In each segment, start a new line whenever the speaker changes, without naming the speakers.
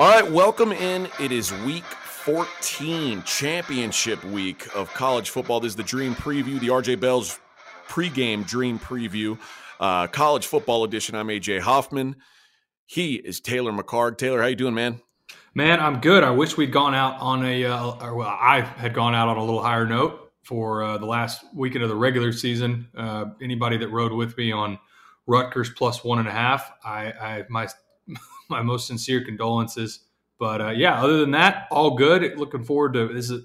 All right, welcome in. It is week 14, championship week of college football. This is the Dream Preview, the RJ Bell's pregame Dream Preview, uh, college football edition. I'm AJ Hoffman. He is Taylor McHargue. Taylor, how you doing, man?
Man, I'm good. I wish we'd gone out on a, uh, or well, I had gone out on a little higher note for uh, the last weekend of the regular season. Uh, anybody that rode with me on Rutgers plus one and a half, I, I my my most sincere condolences. But uh, yeah, other than that, all good. Looking forward to this. Is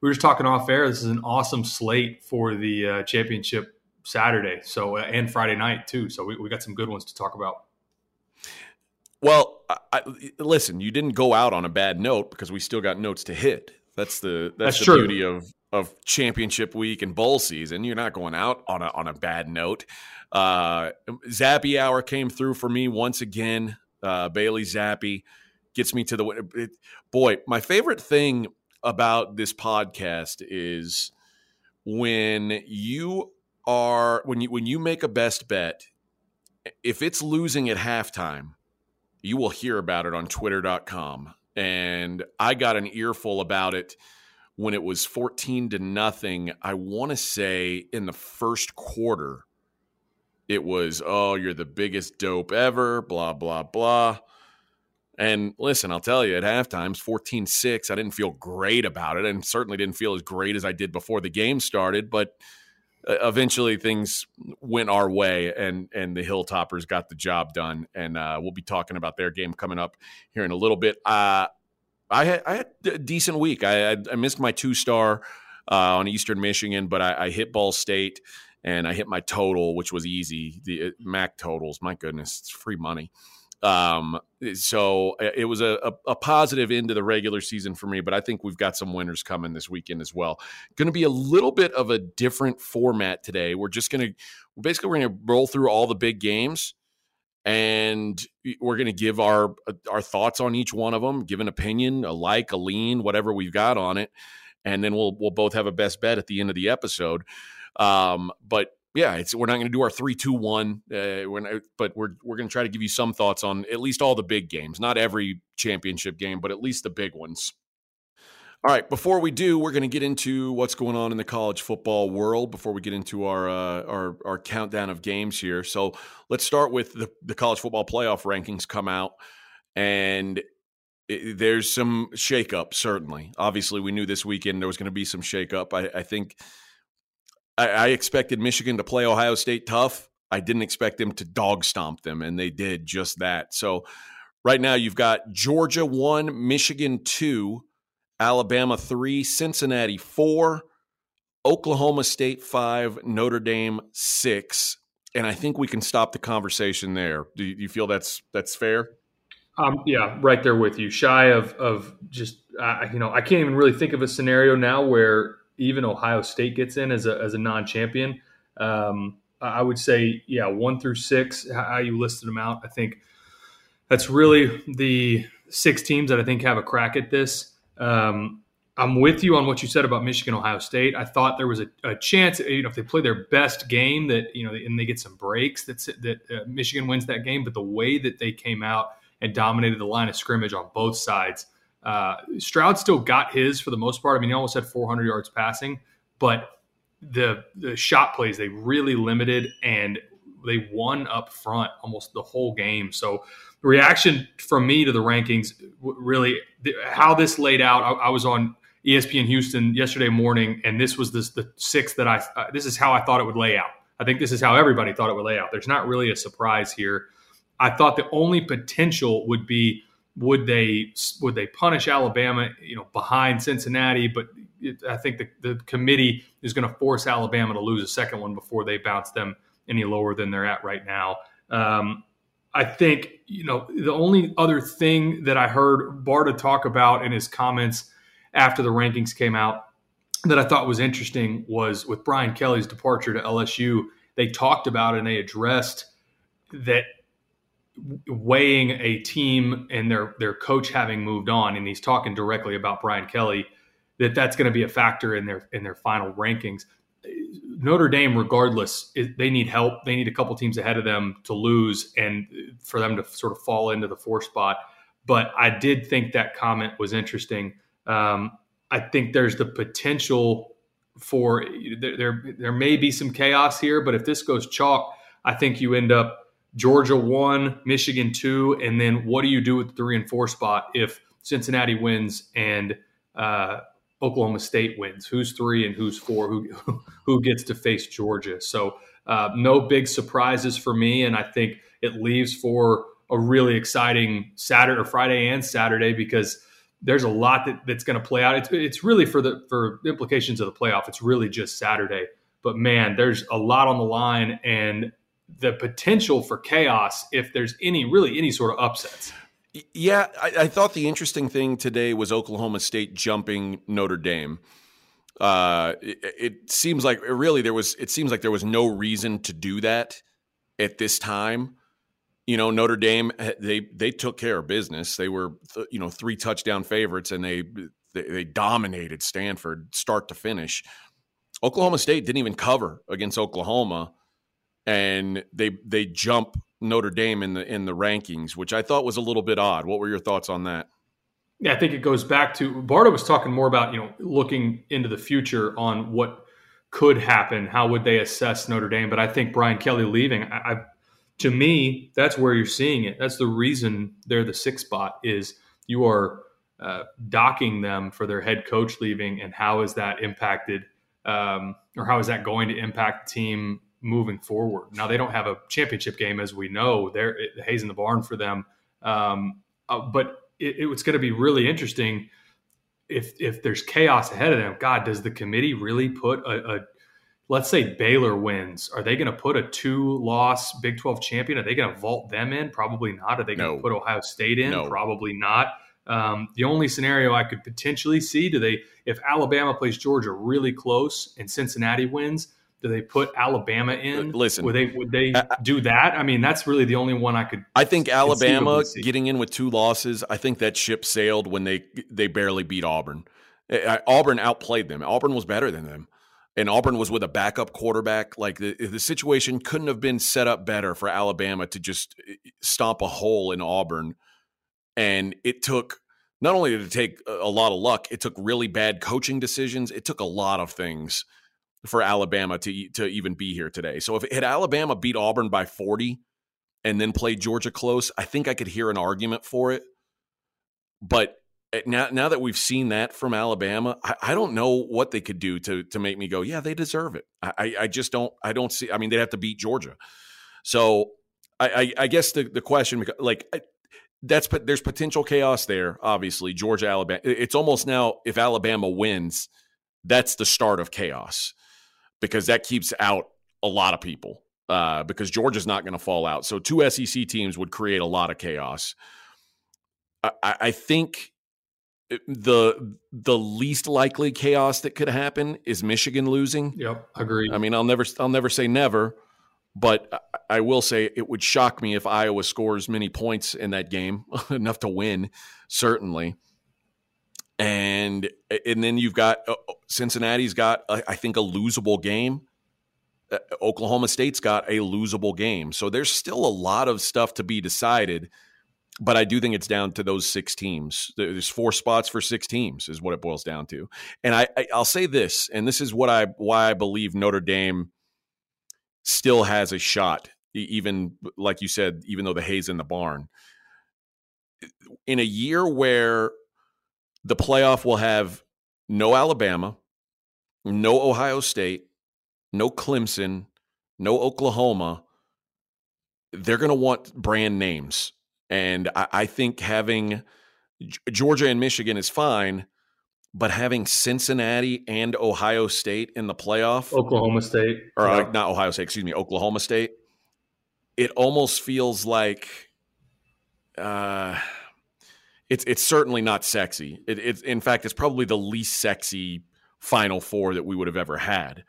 we were just talking off air. This is an awesome slate for the uh, championship Saturday, so uh, and Friday night too. So we, we got some good ones to talk about.
Well, I, I, listen, you didn't go out on a bad note because we still got notes to hit. That's the that's, that's the true. beauty of of championship week and bowl season. You're not going out on a on a bad note. Uh, Zappe hour came through for me once again. Uh, Bailey Zappe gets me to the it, boy. My favorite thing about this podcast is when you are when you when you make a best bet. If it's losing at halftime, you will hear about it on Twitter.com. And I got an earful about it when it was 14 to nothing. I want to say in the first quarter it was, oh, you're the biggest dope ever, blah, blah, blah. And listen, I'll tell you, at halftime, 14 6, I didn't feel great about it and certainly didn't feel as great as I did before the game started. But uh, eventually things went our way and, and the Hilltoppers got the job done. And uh, we'll be talking about their game coming up here in a little bit. Uh, I, had, I had a decent week. I, I, missed my two star uh, on Eastern Michigan, but I, I hit Ball State and I hit my total, which was easy. The uh, MAC totals, my goodness, it's free money. Um, so uh, it was a, a, positive into the regular season for me, but I think we've got some winners coming this weekend as well. Going to be a little bit of a different format today. We're just going to basically we're going to roll through all the big games and we're going to give our uh, our thoughts on each one of them, give an opinion, a like, a lean, whatever we've got on it, and then we'll we'll both have a best bet at the end of the episode. Um, but yeah, it's we're not going to do our three, two, one. Uh, we're not, but we're we're going to try to give you some thoughts on at least all the big games, not every championship game, but at least the big ones. All right, before we do, we're going to get into what's going on in the college football world before we get into our uh, our, our countdown of games here. So let's start with the, the college football playoff rankings come out, and there's some shakeup. Certainly, obviously, we knew this weekend there was going to be some shakeup. I, I think I, I expected Michigan to play Ohio State tough. I didn't expect them to dog stomp them, and they did just that. So right now you've got Georgia one, Michigan two, Alabama three, Cincinnati four, Oklahoma State five, Notre Dame six. And I think we can stop the conversation there. Do you feel that's that's fair?
Um, yeah, right there with you. Shy of of just uh, you know, I can't even really think of a scenario now where even Ohio State gets in as a, as a non champion. Um, I would say, yeah, one through six, how you listed them out. I think that's really the six teams that I think have a crack at this. Um, I'm with you on what you said about Michigan, Ohio State. I thought there was a, a, chance, you know, if they play their best game, that you know, and they get some breaks, that that uh, Michigan wins that game. But the way that they came out and dominated the line of scrimmage on both sides, uh, Stroud still got his for the most part. I mean, he almost had 400 yards passing, but the the shot plays they really limited and they won up front almost the whole game. So the reaction from me to the rankings really how this laid out. I, I was on ESPN Houston yesterday morning, and this was this the six that I uh, this is how I thought it would lay out. I think this is how everybody thought it would lay out. There's not really a surprise here. I thought the only potential would be would they would they punish Alabama? You know, behind Cincinnati, but it, I think the, the committee is going to force Alabama to lose a second one before they bounce them any lower than they're at right now. Um, I think you know the only other thing that I heard Barta talk about in his comments after the rankings came out that I thought was interesting was with Brian Kelly's departure to LSU. They talked about and they addressed that weighing a team and their their coach having moved on, and he's talking directly about Brian Kelly, that that's going to be a factor in their in their final rankings. Notre Dame, regardless, they need help. They need a couple teams ahead of them to lose and for them to sort of fall into the four spot. But I did think that comment was interesting. Um, I think there's the potential for there, there may be some chaos here, but if this goes chalk, I think you end up Georgia one, Michigan two, and then what do you do with the three and four spot if Cincinnati wins and uh, Oklahoma State wins? Who's three and who's four? Who who gets to face Georgia? So uh, no big surprises for me, and I think it leaves for a really exciting Saturday or Friday and Saturday because there's a lot that, that's going to play out. It's, it's really for the for the implications of the playoff. It's really just Saturday, but man, there's a lot on the line and the potential for chaos if there's any really any sort of upsets.
Yeah, I, I thought the interesting thing today was Oklahoma State jumping Notre Dame. Uh, it, it seems like really there was. It seems like there was no reason to do that at this time you know Notre Dame eh, they they took care of business. They were you know three touchdown favorites and they they, they dominated Stanford start to finish. Oklahoma State didn't even cover against Oklahoma, and they they jump Notre Dame in the in the rankings, which I thought was a little bit odd. What were your thoughts on that?
Yeah, I think it goes back to Barta was talking more about you know looking into the future on what could happen. How would they assess Notre Dame? But I think Brian Kelly leaving, I, I to me, that's where you're seeing it. That's the reason they're the sixth spot is you are uh, docking them for their head coach leaving, and how is that impacted, um, or how is that going to impact the team moving forward? Now they don't have a championship game, as we know. They're it, in the barn for them, um, uh, but it, it's going to be really interesting if if there's chaos ahead of them. God, does the committee really put a, a let's say Baylor wins, are they going to put a two loss Big 12 champion? Are they going to vault them in? Probably not. Are they going to no. put Ohio State in? No. Probably not. Um, the only scenario I could potentially see do they, if Alabama plays Georgia really close and Cincinnati wins, do they put Alabama in?
Listen,
would they would they do that? I mean, that's really the only one I could.
I think Alabama getting in with two losses. I think that ship sailed when they they barely beat Auburn. Auburn outplayed them. Auburn was better than them and Auburn was with a backup quarterback. Like the, the situation couldn't have been set up better for Alabama to just eh, stomp a hole in Auburn. And it took not only did it take a lot of luck, it took really bad coaching decisions. It took a lot of things for Alabama to to even be here today. So if had Alabama beat Auburn by 40 and then played Georgia close, I think I could hear an argument for it. But Eh, now now that we've seen that from Alabama, I, I, don't know what they could do to to make me go, yeah, they deserve it. I, I just don't I don't see. I mean, they'd have to beat Georgia. So I, I, I guess the the question like that's but there's potential chaos there. Obviously, Georgia Alabama. It's almost now if Alabama wins, that's the start of chaos because that keeps out a lot of people. Uh, because Georgia's not going to fall out. So two SEC teams would create a lot of chaos. I, I think the the least likely chaos that could happen is Michigan losing.
Yep, agreed.
I mean, I'll never I'll never say never, but I will say it would shock me if Iowa scores many points in that game, enough to win, certainly. And and then you've got uh, Cincinnati's got I think a losable game. Uh, Oklahoma State's got a losable game. So there's still a lot of stuff to be decided but I do think it's down to those six teams. There's four spots for six teams, is what it boils down to. And I, I will say this, and this is what I why I believe Notre Dame still has a shot, even like you said, even though the hay's in the barn. In a year where the playoff will have no Alabama, no Ohio State, no Clemson, no Oklahoma, they're going to want brand names and I, I think having Georgia and Michigan is fine, but having Cincinnati and Ohio State in the playoff,
Oklahoma State,
or yeah. uh, not Ohio State, excuse me, Oklahoma State, it almost feels like uh, it's it's certainly not sexy. It, it's in fact, it's probably the least sexy Final Four that we would have ever had.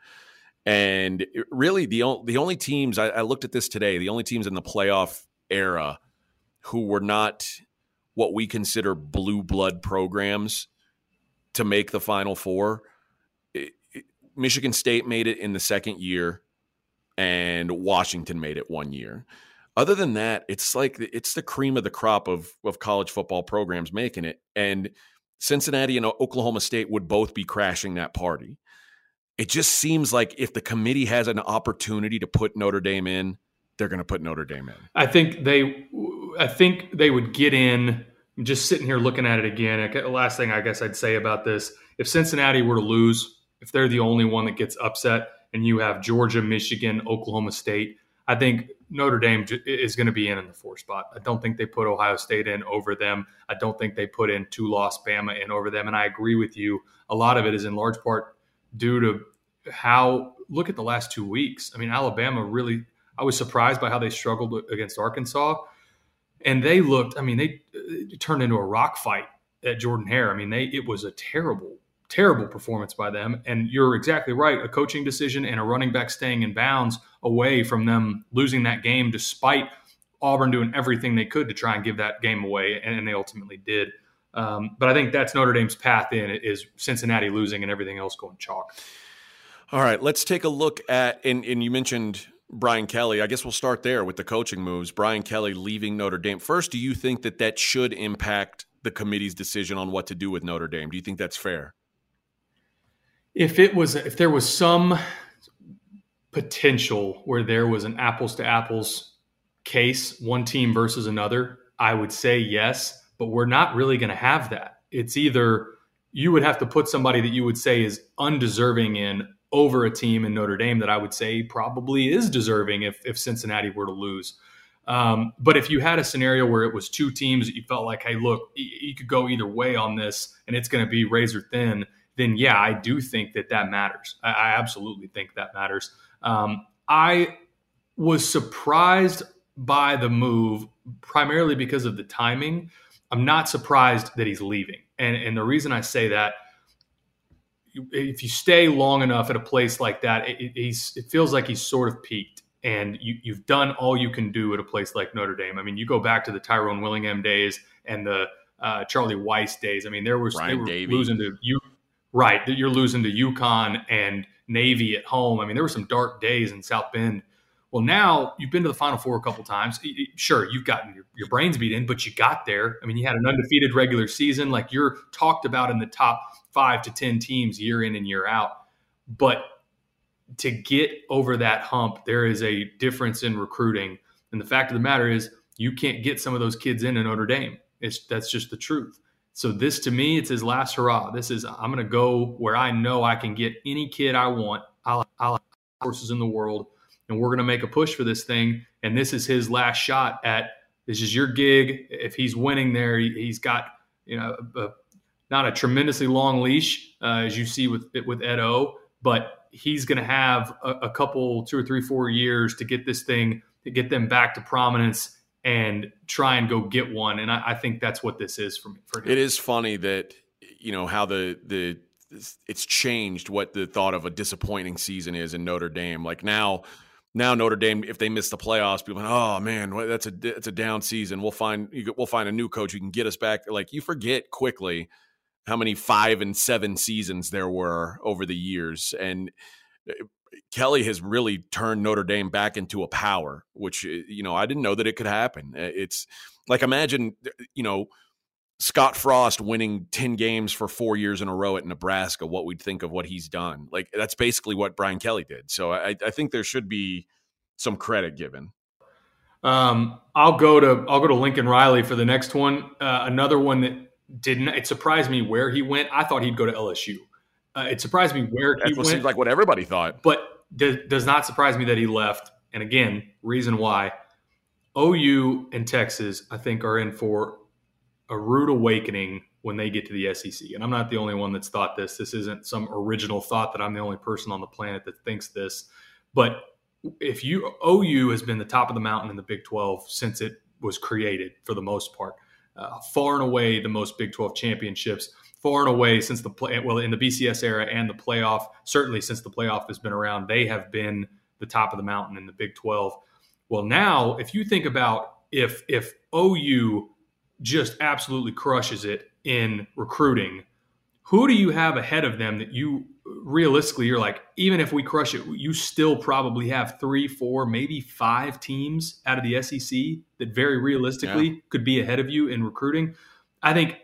And really, the the only teams I, I looked at this today, the only teams in the playoff era who were not what we consider blue blood programs to make the Final Four. It, it, Michigan State made it in the second year, and Washington made it one year. Other than that, it's like it's the cream of the crop of of college football programs making it, and Cincinnati and Oklahoma State would both be crashing that party. It just seems like if the committee has an opportunity to put Notre Dame in, they're going to put Notre Dame in.
I think they, I think they would get in. Just sitting here looking at it again. Last thing I guess I'd say about this: if Cincinnati were to lose, if they're the only one that gets upset, and you have Georgia, Michigan, Oklahoma State, I think Notre Dame is going to be in in the four spot. I don't think they put Ohio State in over them. I don't think they put in two loss Bama in over them. And I agree with you. A lot of it is in large part due to how look at the last two weeks. I mean, Alabama really. I was surprised by how they struggled against Arkansas, and they looked. I mean, they uh, turned into a rock fight at Jordan Hare. I mean, they it was a terrible terrible performance by them. And you're exactly right. A coaching decision and a running back staying in bounds away from them losing that game, despite Auburn doing everything they could to try and give that game away, and, they ultimately did. Um, but I think that's Notre Dame's path in is Cincinnati losing and everything else going chalk.
All right, let's take a look at and, and you mentioned Brian Kelly. I guess we'll start there with the coaching moves. Brian Kelly leaving Notre Dame. First, do you think that that should impact the committee's decision on what to do with Notre Dame? Do you think that's fair?
If it was if there was some potential where there was an apples to apples case, one team versus another, I would say yes, but we're not really going to have that. It's either you would have to put somebody that you would say is undeserving in over a team in Notre Dame that I would say probably is deserving if, if Cincinnati were to lose. Um, but if you had a scenario where it was two teams that you felt like, hey, look, you could go either way on this and it's going to be razor thin, then yeah, I do think that that matters. I, I absolutely think that matters. Um, I was surprised by the move primarily because of the timing. I'm not surprised that he's leaving. And, and the reason I say that, if you stay long enough at a place like that, it, it, it feels like he's sort of peaked and you, have done all you can do at a place like Notre Dame. I mean, you go back to the Tyrone Willingham days and the uh, Charlie Weis days. I mean, there was they were Davie. losing to you Right, that you're losing to UConn and Navy at home. I mean, there were some dark days in South Bend. Well, now you've been to the Final Four a couple times. Sure, you've gotten your, your brains beat in, but you got there. I mean, you had an undefeated regular season. Like you're talked about in the top five to 10 teams year in and year out. But to get over that hump, there is a difference in recruiting. And the fact of the matter is, you can't get some of those kids into Notre Dame. It's, that's just the truth. So this to me, it's his last hurrah. This is I'm going to go where I know I can get any kid I want. I'll, horses in the world, and we're going to make a push for this thing. And this is his last shot at this is your gig. If he's winning there, he, has got you know a, not a tremendously long leash uh, as you see with with Ed O, but he's going to have a, a couple, two or three, four years to get this thing to get them back to prominence and try and go get one. And I, I think that's what this is for me. For.
It is funny that you know how the the it's changed what the thought of a disappointing season is in Notre Dame. Like now, now Notre Dame, if they miss the playoffs, people, like, oh man, that's a that's a down season. We'll find we'll find a new coach who can get us back. Like you forget quickly how many five and seven seasons there were over the years, and Kelly has really turned Notre Dame back into a power, which eh, you know I didn't know that it could happen. Eh, it's like imagine eh, you know Scott Frost winning ten games for four years in a row at Nebraska. What we'd think of what he's done. Like that's basically what Brian Kelly did. So I, I think there should be some credit given.
Um, I'll go to I'll go to Lincoln Riley for the next one. Uh, another one that didn't. It surprised me where he went. I thought he'd go to LSU. Uh, it surprised me where
he
went.
Seems like what everybody thought,
but does, does not surprise me that he left. And again, reason why OU and Texas, I think, are in for a rude awakening when they get to the SEC. And I'm not the only one that's thought this. This isn't some original thought that I'm the only person on the planet that thinks this. But if you OU has been the top of the mountain in the Big 12 since it was created for the most part, uh, far and away the most Big 12 championships far and away since the play well in the BCS era and the playoff certainly since the playoff has been around they have been the top of the mountain in the Big 12 well now if you think about if if OU just absolutely crushes it in recruiting who do you have ahead of them that you realistically you're like even if we crush it you still probably have three four maybe five teams out of the sec that very realistically yeah. could be ahead of you in recruiting i think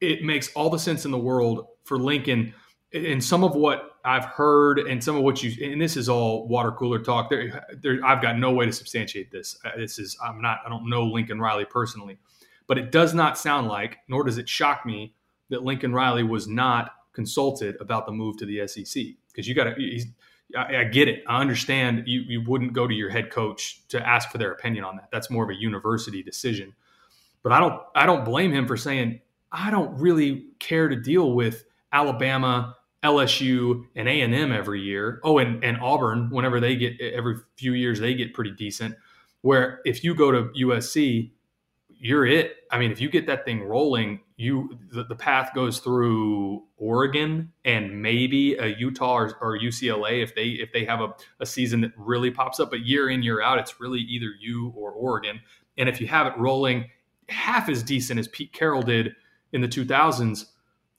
it makes all the sense in the world for lincoln and some of what i've heard and some of what you and this is all water cooler talk there, there i've got no way to substantiate this uh, this is i'm not i don't know lincoln riley personally but it does not sound like nor does it shock me that lincoln riley was not consulted about the move to the SEC because you got to. I, I, get it. I understand you you wouldn't go to your head coach to ask for their opinion on that. That's more of a university decision. But I don't I don't blame him for saying I don't really care to deal with Alabama, LSU, and A and M every year. Oh, and and Auburn whenever they get every few years they get pretty decent. Where if you go to USC, you're it. I mean, if you get that thing rolling, you the, the path goes through Oregon and maybe a Utah or, or, UCLA if they if they have a, a season that really pops up. But year in year out, it's really either you or Oregon. And if you have it rolling half as decent as Pete Carroll did in the 2000s,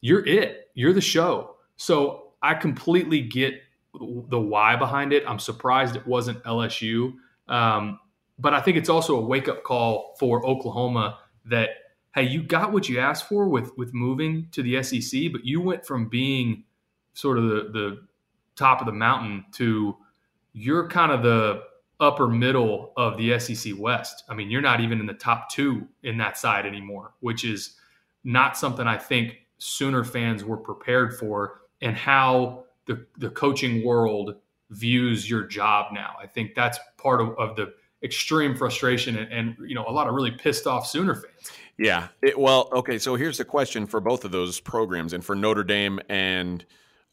you're it. You're the show. So I completely get the why behind it. I'm surprised it wasn't LSU. Um, but I think it's also a wake up call for Oklahoma that hey, you got what you asked for with with moving to the SEC, but you went from being sort of the the top of the mountain to you're kind of the upper middle of the SEC West. I mean, you're not even in the top two in that side anymore, which is not something I think Sooner fans were prepared for, and how the the coaching world views your job now. I think that's part of, of the extreme frustration and, and, you know a lot of really pissed off Sooner fans.
Yeah. It, well, okay. So here's the question for both of those programs, and for Notre Dame and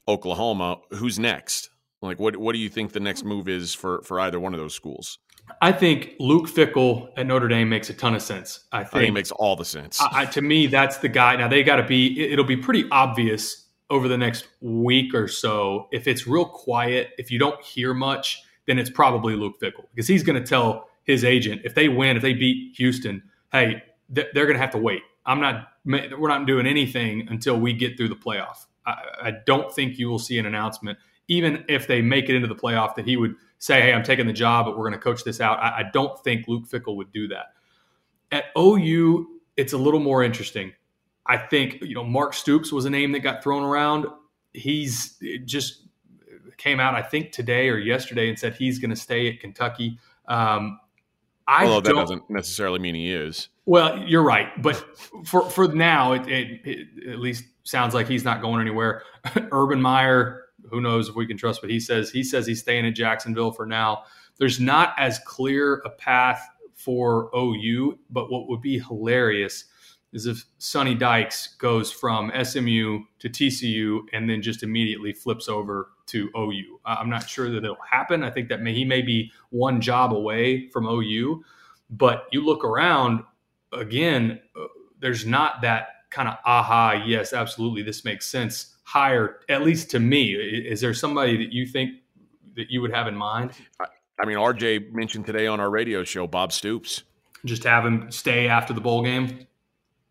Oklahoma, who's next? Like, what what do you think the next move is for for either one of those schools?
I think Luke Fickell at Notre Dame makes a ton of sense. I think, I think
it makes all the sense.
I, to me, that's the guy. Now they got to be. It'll be pretty obvious over the next week or so. If it's real quiet, if you don't hear much, then it's probably Luke Fickell because he's going to tell his agent if they win, if they beat Houston, hey, they're going to have to wait. I'm not. We're not doing anything until we get through the playoff. I, I don't think you will see an announcement, even if they make it into the playoff, that he would say, "Hey, I'm taking the job, but we're going to coach this out." I, I don't think Luke Fickell would do that. At OU, it's a little more interesting. I think you know Mark Stoops was a name that got thrown around. He's just came out, I think today or yesterday, and said he's going to stay at Kentucky. Um,
I Although that doesn't necessarily mean he is.
Well, you're right, but for for now, it, it, it at least sounds like he's not going anywhere. Urban Meyer, who knows if we can trust what he says? He says he's staying in Jacksonville for now. There's not as clear a path for OU, but what would be hilarious is if Sonny Dykes goes from SMU to TCU and then just immediately flips over to OU. I'm not sure that it'll happen. I think that may, he may be one job away from OU, but you look around again, uh, there's not that kind of aha, yes, absolutely, this makes sense. Hire, at least to me, is there somebody that you think that you would have in mind?
I mean, RJ mentioned today on our radio show Bob Stoops.
Just have him stay after the bowl game.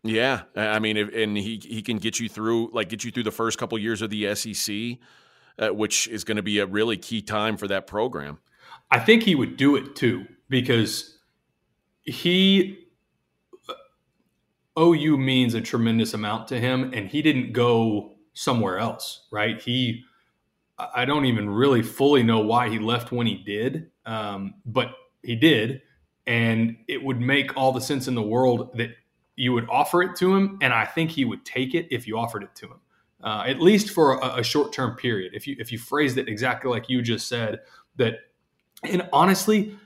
Yeah, I mean, if, and he he can get you through, like get you through the first couple years of the SEC, uh, which is going to be a really key time for that program.
I think he would do it too because he OU means a tremendous amount to him, and he didn't go somewhere else, right? He, I don't even really fully know why he left when he did, um, but he did, and it would make all the sense in the world that you would offer it to him, and I think he would take it if you offered it to him, uh, at least for a, a short term period. If you if you phrased it exactly like you just said, that, and honestly,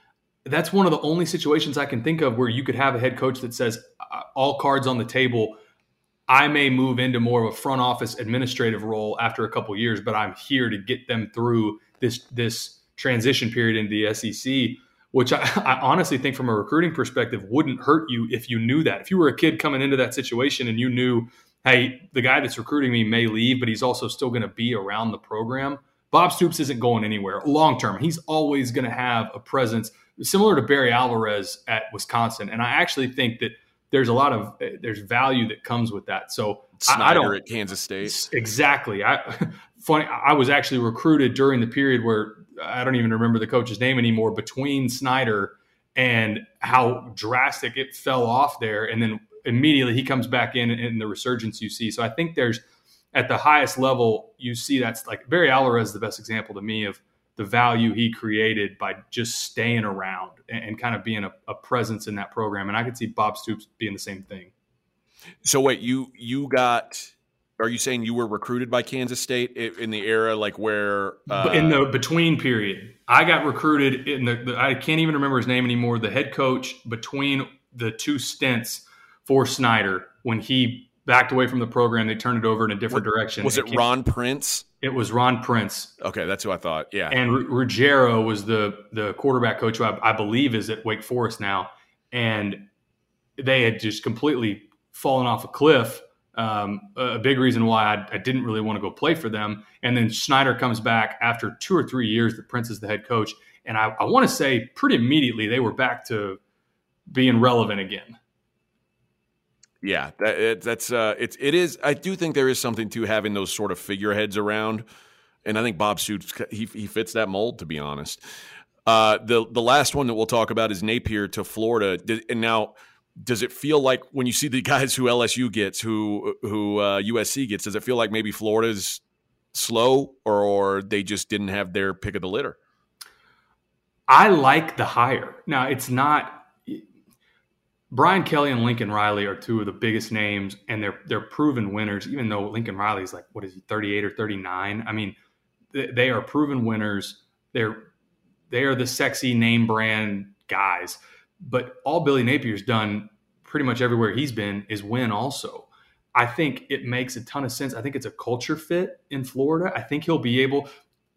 that's one of the only situations I can think of where you could have a head coach that says uh, all cards on the table. I may move into more of a front office administrative role after a couple years, but I'm here to get them through this this transition period into the SEC which I, I, honestly think from a recruiting perspective wouldn't hurt you if you knew that. If you were a kid coming into that situation and you knew, hey, the guy that's recruiting me may leave, but he's also still going to be around the program. Bob Stoops isn't going anywhere long term. He's always going to have a presence similar to Barry Alvarez at Wisconsin. And I actually think that there's a lot of there's value that comes with that. So
Snyder I, I don't at Kansas State
exactly. I funny. I was actually recruited during the period where I don't even remember the coach's name anymore. Between Snyder and how drastic it fell off there, and then immediately he comes back in and the resurgence you see. So I think there's at the highest level you see that's like Barry Alvarez is the best example to me of the value he created by just staying around and, and kind of being a, a, presence in that program. And I could see Bob Stoops being the same thing.
So wait, you you got? Are you saying you were recruited by Kansas State in the era like where
uh, in the between period? I got recruited in the, the I can't even remember his name anymore. The head coach between the two stints for Snyder when he backed away from the program. They turned it over in a different what, direction.
Was it, it Ron Prince?
It was Ron Prince.
Okay, that's who I thought. Yeah,
and R- Ruggiero was the the quarterback coach who I, I, believe is at Wake Forest now, and they had just completely fallen off a cliff. Um, a big reason why I, I, didn't really want to go play for them. And then Snyder comes back after two or three years that Prince is the head coach, and I, I want to say pretty immediately they were back to being relevant again.
Yeah, that, it, that's uh, it's it is. I do think there is something to having those sort of figureheads around, and I think Bob Stoops he he fits that mold. To be honest, uh, the the last one that we'll talk about is Napier to Florida, and now does it feel like when you see the guys who LSU gets, who who uh, USC gets, does it feel like maybe Florida's slow, or, or they just didn't have their pick of the litter?
I like the hire. Now it's not Brian Kelly and Lincoln Riley are two of the biggest names, and they're they're proven winners. Even though Lincoln Riley is like what is he, thirty eight or thirty nine? I mean, they are proven winners. They're they are the sexy name brand guys. But all Billy Napier's done, pretty much everywhere he's been, is win. Also, I think it makes a ton of sense. I think it's a culture fit in Florida. I think he'll be able.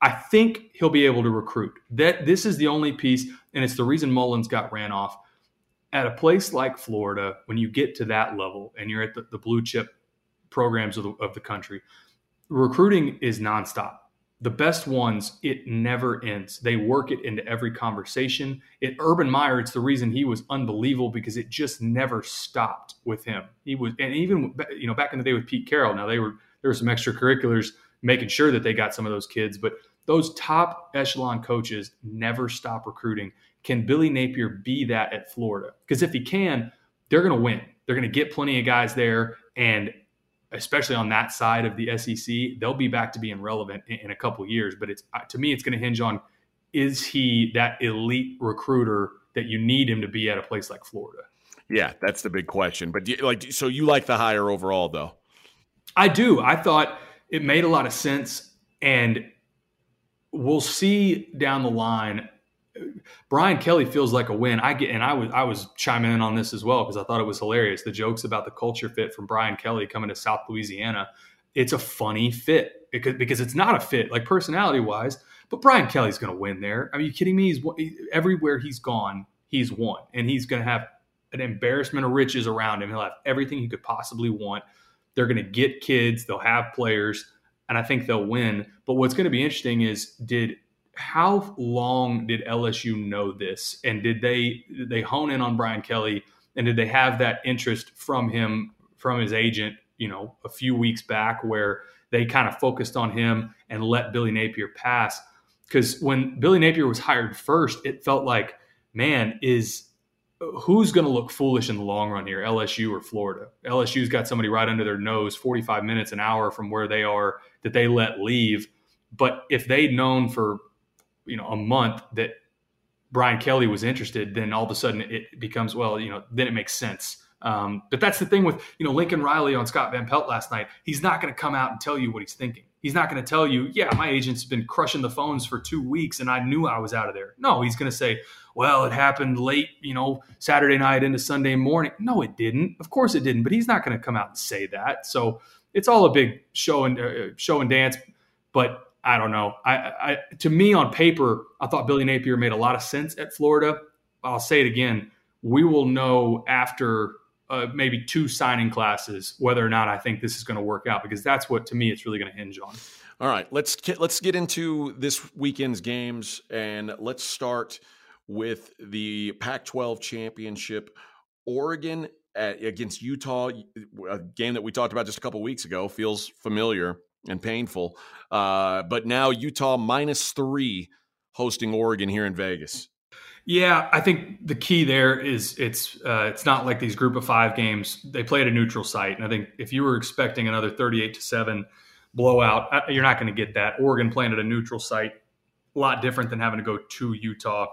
I think he'll be able to recruit. That this is the only piece, and it's the reason Mullen got ran off at a place like Florida, when you get to that level and you're at the, the blue chip programs of the, of the country, recruiting is nonstop. The best ones, it never ends. They work it into every conversation. It Urban Meyer, it's the reason he was unbelievable because it just never stopped with him. He was, and even you know back in the day with Pete Carroll. Now they were there were some extracurriculars making sure that they got some of those kids, but those top echelon coaches never stop recruiting. Can Billy Napier be that at Florida? Because if he can, they're going to win. They're going to get plenty of guys there. And especially on that side of the SEC, they'll be back to being relevant in, in a couple years. But it's uh, to me, it's going to hinge on is he that elite recruiter that you need him to be at a place like Florida?
Yeah, that's the big question. But you, like, so you like the hire overall, though?
I do. I thought it made a lot of sense, and we'll see down the line Brian Kelly feels like a win. I get, and I was I was chiming in on this as well because I thought it was hilarious. The jokes about the culture fit from Brian Kelly coming to South Louisiana. It's a funny fit because because it's not a fit like personality wise. But Brian Kelly's going to win there. Are you kidding me? He's everywhere he's gone, he's won, and he's going to have an embarrassment of riches around him. He'll have everything he could possibly want. They're going to get kids. They'll have players, and I think they'll win. But what's going to be interesting is did how long did LSU know this, and did they did they hone in on Brian Kelly, and did they have that interest from him from his agent? You know, a few weeks back, where they kind of focused on him and let Billy Napier pass. Because when Billy Napier was hired first, it felt like, man, is who's going to look foolish in the long run here, LSU or Florida? LSU's got somebody right under their nose, 45 minutes an hour from where they are that they let leave. But if they'd known for you know a month that Brian Kelly was interested, then all of a sudden it becomes well, you know, then it makes sense. Um, but that's the thing with you know Lincoln Riley on Scott Van Pelt last night. He's not going to come out and tell you what he's thinking. He's not going to tell you, yeah, my agent's been crushing the phones for two weeks and I knew I was out of there. No, he's going to say, well, it happened late, you know, Saturday night into Sunday morning. No, it didn't. Of course it didn't. But he's not going to come out and say that. So it's all a big show and uh, show and dance. But I don't know. I, I to me on paper, I thought Billy Napier made a lot of sense at Florida. I'll say it again. We will know after uh, maybe two signing classes whether or not I think this is going to work out because that's what to me it's really going to hinge on.
All right, let's let's get into this weekend's games and let's start with the Pac-12 championship. Oregon at, against Utah, a game that we talked about just a couple weeks ago, feels familiar and painful. Uh, but now Utah minus three hosting Oregon here in Vegas.
Yeah, I think the key there is it's uh, it's not like these group of five games. They play at a neutral site, and I think if you were expecting another thirty-eight to seven blowout, uh, you're not going to get that. Oregon playing at a neutral site, a lot different than having to go to Utah.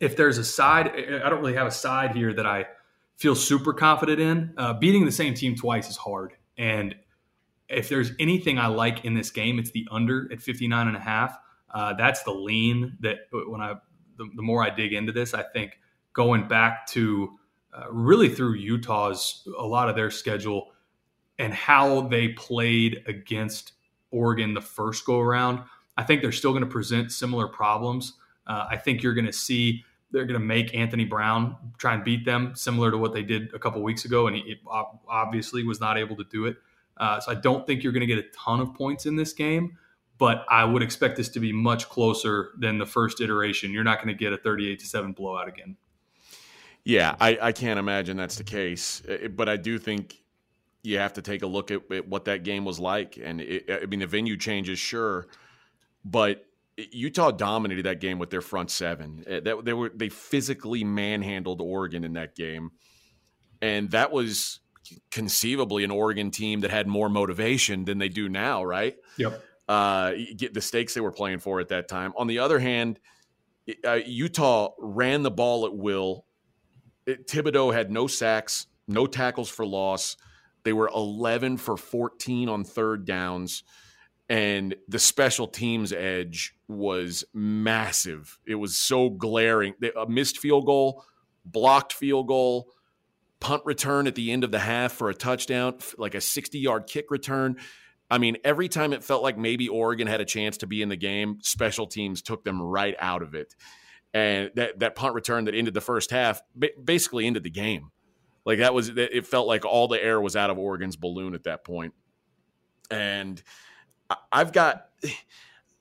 If there's a side, I don't really have a side here that I feel super confident in. Uh, beating the same team twice is hard, and if there's anything I like in this game, it's the under at 59 and a half. Uh, that's the lean that when I the, the, more I dig into this, I think going back to uh, really through Utah's a lot of their schedule and how they played against Oregon the first go around, I think they're still going to present similar problems. Uh, I think you're going to see they're going to make Anthony Brown try and beat them, similar to what they did a couple weeks ago, and he obviously was not able to do it. Uh, so I don't think you're going to get a ton of points in this game but I would expect this to be much closer than the first iteration. You're not going to get a 38 to 7 blowout again.
Yeah, I, I, can't imagine that's the case. But I do think you have to take a look at, at what that game was like. And it, I mean, the venue changes, sure, but Utah dominated that game with their front seven. Uh, that they were they physically manhandled Oregon in that game, and that was conceivably an Oregon team that had more motivation than they do now, right?
Yep
uh, get the stakes they were playing for at that time. On the other hand, uh, Utah ran the ball at will. It, Thibodeaux had no sacks, no tackles for loss. They were 11 for 14 on third downs. And the special teams edge was massive. It was so glaring. A missed field goal, blocked field goal, punt return at the end of the half for a touchdown, like a 60 yard kick return. I mean, every time it felt like maybe Oregon had a chance to be in the game, special teams took them right out of it. And that, that punt return that ended the first half basically ended the game. Like that was, it felt like all the air was out of Oregon's balloon at that point. And I've got,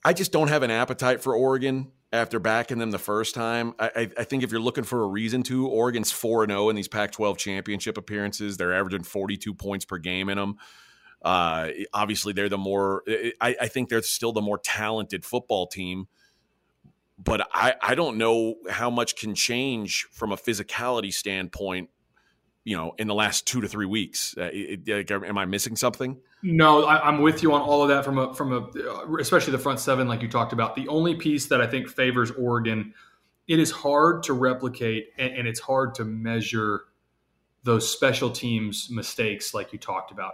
I just don't have an appetite for Oregon after backing them the first time. I, I, think if you're looking for a reason to, Oregon's 4 0 in these Pac 12 championship appearances. They're averaging 42 points per game in them. Uh, obviously, they're the more. I, I, think they're still the more talented football team, but I, I don't know how much can change from a physicality standpoint. You know, in the last two to three weeks, uh, it, am I missing something?
No, I, am with you on all of that. From a from a especially the front seven, like you talked about. The only piece that I think favors Oregon, it is hard to replicate and, and it's hard to measure those special teams mistakes like you talked about.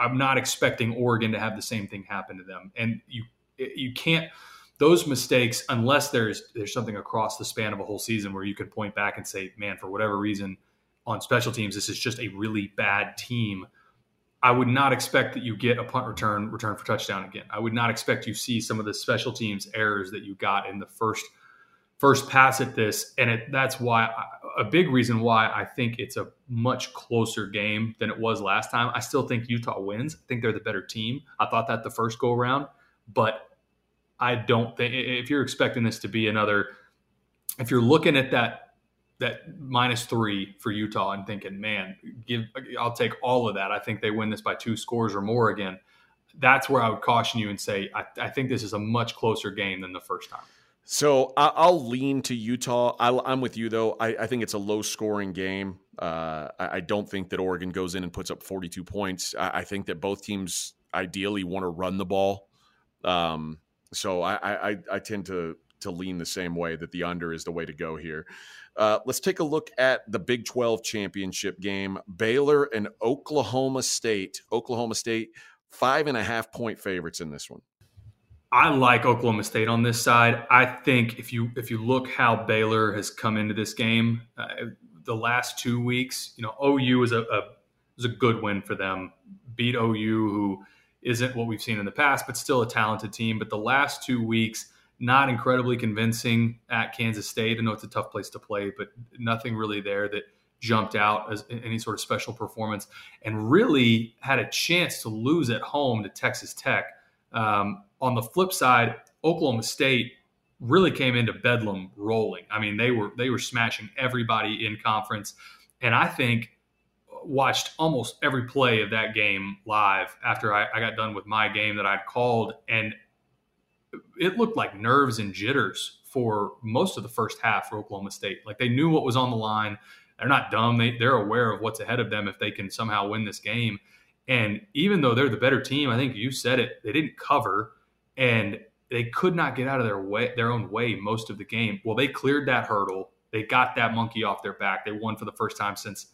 I'm not expecting Oregon to have the same thing happen to them, and you you can't those mistakes unless there's there's something across the span of a whole season where you can point back and say, man, for whatever reason on special teams, this is just a really bad team. I would not expect that you get a punt return return for touchdown again. I would not expect you see some of the special teams errors that you got in the first first pass at this, and it, that's why a big reason why I think it's a much closer game than it was last time. I still think Utah wins. I think they're the better team. I thought that the first go around, but I don't think if you're expecting this to be another, if you're looking at that that minus three for Utah and thinking, man, give I'll take all of that. I think they win this by two scores or more again. That's where I would caution you and say I, I think this is a much closer game than the first time.
So I'll lean to Utah. I'm with you though. I, I think it's a low scoring game. Uh, I don't think that Oregon goes in and puts up 42 points. I think that both teams ideally want to run the ball. Um, so I, I, I, tend to to lean the same way that the under is the way to go here. Uh, let's take a look at the Big 12 championship game. Baylor and Oklahoma State. Oklahoma State five and a half point favorites in this one.
I like Oklahoma State on this side. I think if you if you look how Baylor has come into this game, uh, the last two weeks, you know, OU is a, a was a good win for them. Beat OU, who isn't what we've seen in the past, but still a talented team. But the last two weeks, not incredibly convincing at Kansas State. I know it's a tough place to play, but nothing really there that jumped out as any sort of special performance, and really had a chance to lose at home to Texas Tech. Um, on the flip side, Oklahoma State really came into Bedlam rolling. I mean, they were they were smashing everybody in conference, and I think watched almost every play of that game live after I, I got done with my game that I'd called, and it looked like nerves and jitters for most of the first half for Oklahoma State. Like they knew what was on the line. They're not dumb. They, they're aware of what's ahead of them if they can somehow win this game. And even though they're the better team, I think you said it, they didn't cover and they could not get out of their way, their own way most of the game. Well, they cleared that hurdle. They got that monkey off their back. They won for the first time since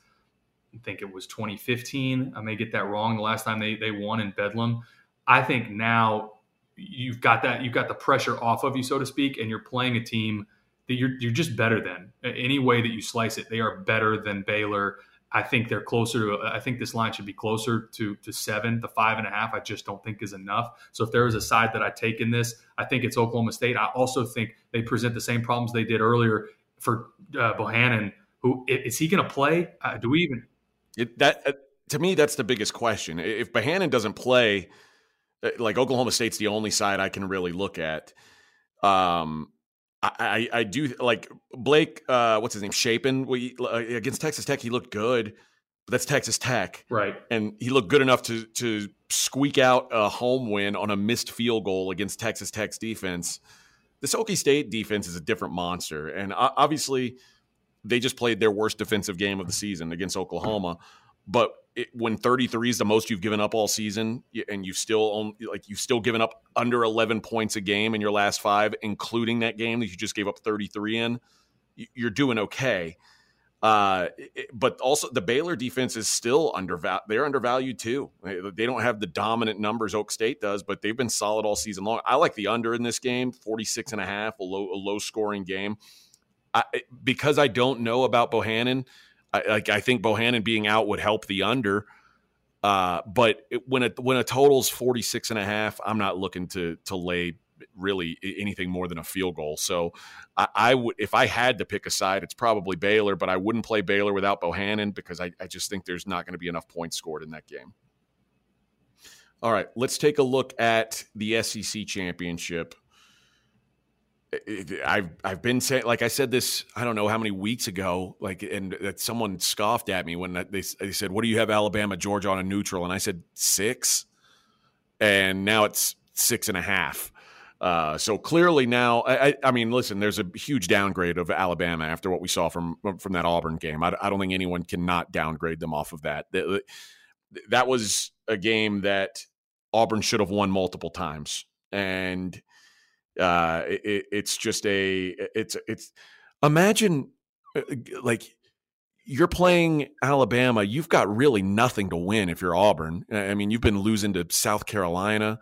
I think it was 2015. I may get that wrong. The last time they they won in Bedlam. I think now you've got that you've got the pressure off of you, so to speak, and you're playing a team that you're you're just better than. Any way that you slice it, they are better than Baylor. I think they're closer to. I think this line should be closer to to seven. The five and a half, I just don't think is enough. So if there is a side that I take in this, I think it's Oklahoma State. I also think they present the same problems they did earlier for uh, Bohanon. Who is he going to play? Uh, do we even?
It, that uh, to me, that's the biggest question. If Bohanon doesn't play, like Oklahoma State's the only side I can really look at. Um, I, I, I do like Blake. Uh, what's his name? Shapen. We, uh, against Texas Tech, he looked good, but that's Texas Tech,
right?
And he looked good enough to to squeak out a home win on a missed field goal against Texas Tech's defense. The Okie State defense is a different monster, and obviously, they just played their worst defensive game of the season against Oklahoma. But it, when 33 is the most you've given up all season, and you've still only, like you've still given up under 11 points a game in your last five, including that game that you just gave up 33 in, you're doing okay. Uh, but also the Baylor defense is still undervalued. They're undervalued too. They don't have the dominant numbers Oak State does, but they've been solid all season long. I like the under in this game, 46 and a half, a low, a low scoring game. I, because I don't know about Bohanon – I, like I think Bohanon being out would help the under. Uh, but it, when a when a total's 46 and a half, I'm not looking to to lay really anything more than a field goal. So I, I would if I had to pick a side, it's probably Baylor, but I wouldn't play Baylor without Bohanon because I, I just think there's not going to be enough points scored in that game. All right, let's take a look at the SEC championship. I've I've been saying like I said this I don't know how many weeks ago like and that someone scoffed at me when they they said what do you have Alabama Georgia on a neutral? And I said six. And now it's six and a half. Uh, so clearly now I, I mean listen there's a huge downgrade of Alabama after what we saw from from that Auburn game. I, I don't think anyone cannot downgrade them off of that. That, that was a game that Auburn should have won multiple times. And uh, it, it's just a it's it's imagine uh, like you're playing Alabama, you've got really nothing to win if you're Auburn. I mean, you've been losing to South Carolina.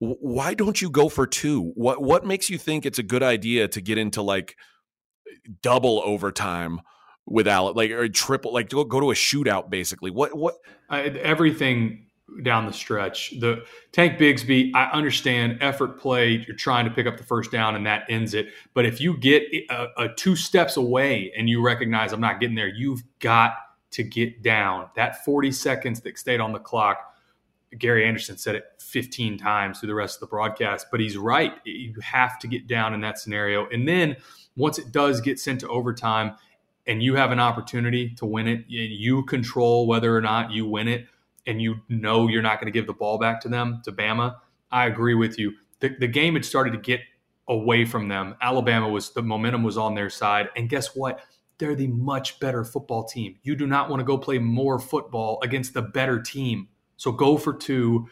Why don't you go for two? What what makes you think it's a good idea to get into like double overtime with Alabama, like or triple, like go go to a shootout basically? What what?
I, everything down the stretch. The Tank Bigsby, I understand effort play. You're trying to pick up the first down, and that ends it. But if you get a, a two steps away and you recognize I'm not getting there, you've got to get down. That 40 seconds that stayed on the clock. Gary Danielson said it 15 times through the rest of the broadcast, but he's right. You have to get down in that scenario. And then once it does get sent to overtime and you have an opportunity to win it, you control whether or not you win it and you know you're not going to give the ball back to them, to Bama, I agree with you. The, the game had started to get away from them. Alabama was, the momentum was on their side. And guess what? They're the much better football team. You do not want to go play more football against the better team. So go for two.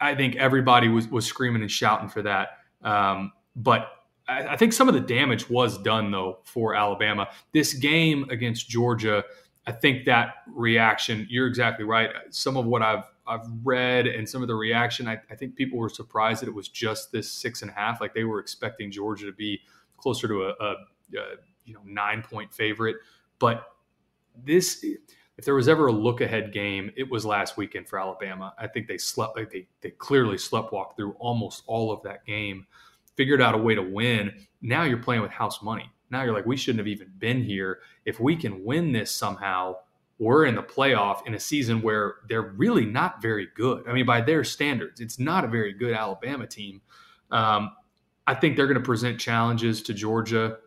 I think everybody was, was screaming and shouting for that. Um, but I, I think some of the damage was done, though, for Alabama. This game against Georgia – I think that reaction, you're exactly right. Some of what I've I've read and some of the reaction, I, I, think people were surprised that it was just this six and a half. Like they were expecting Georgia to be closer to a, a, a you know nine point favorite. But this, if there was ever a look ahead game, it was last weekend for Alabama. I think they slept like they they clearly sleptwalked through almost all of that game, figured out a way to win. Now you're playing with house money. Now you're like, we shouldn't have even been here. If we can win this somehow, we're in the playoff in a season where they're really not very good. I mean, by their standards, it's not a very good Alabama team. Um, I think they're going to present challenges to Georgia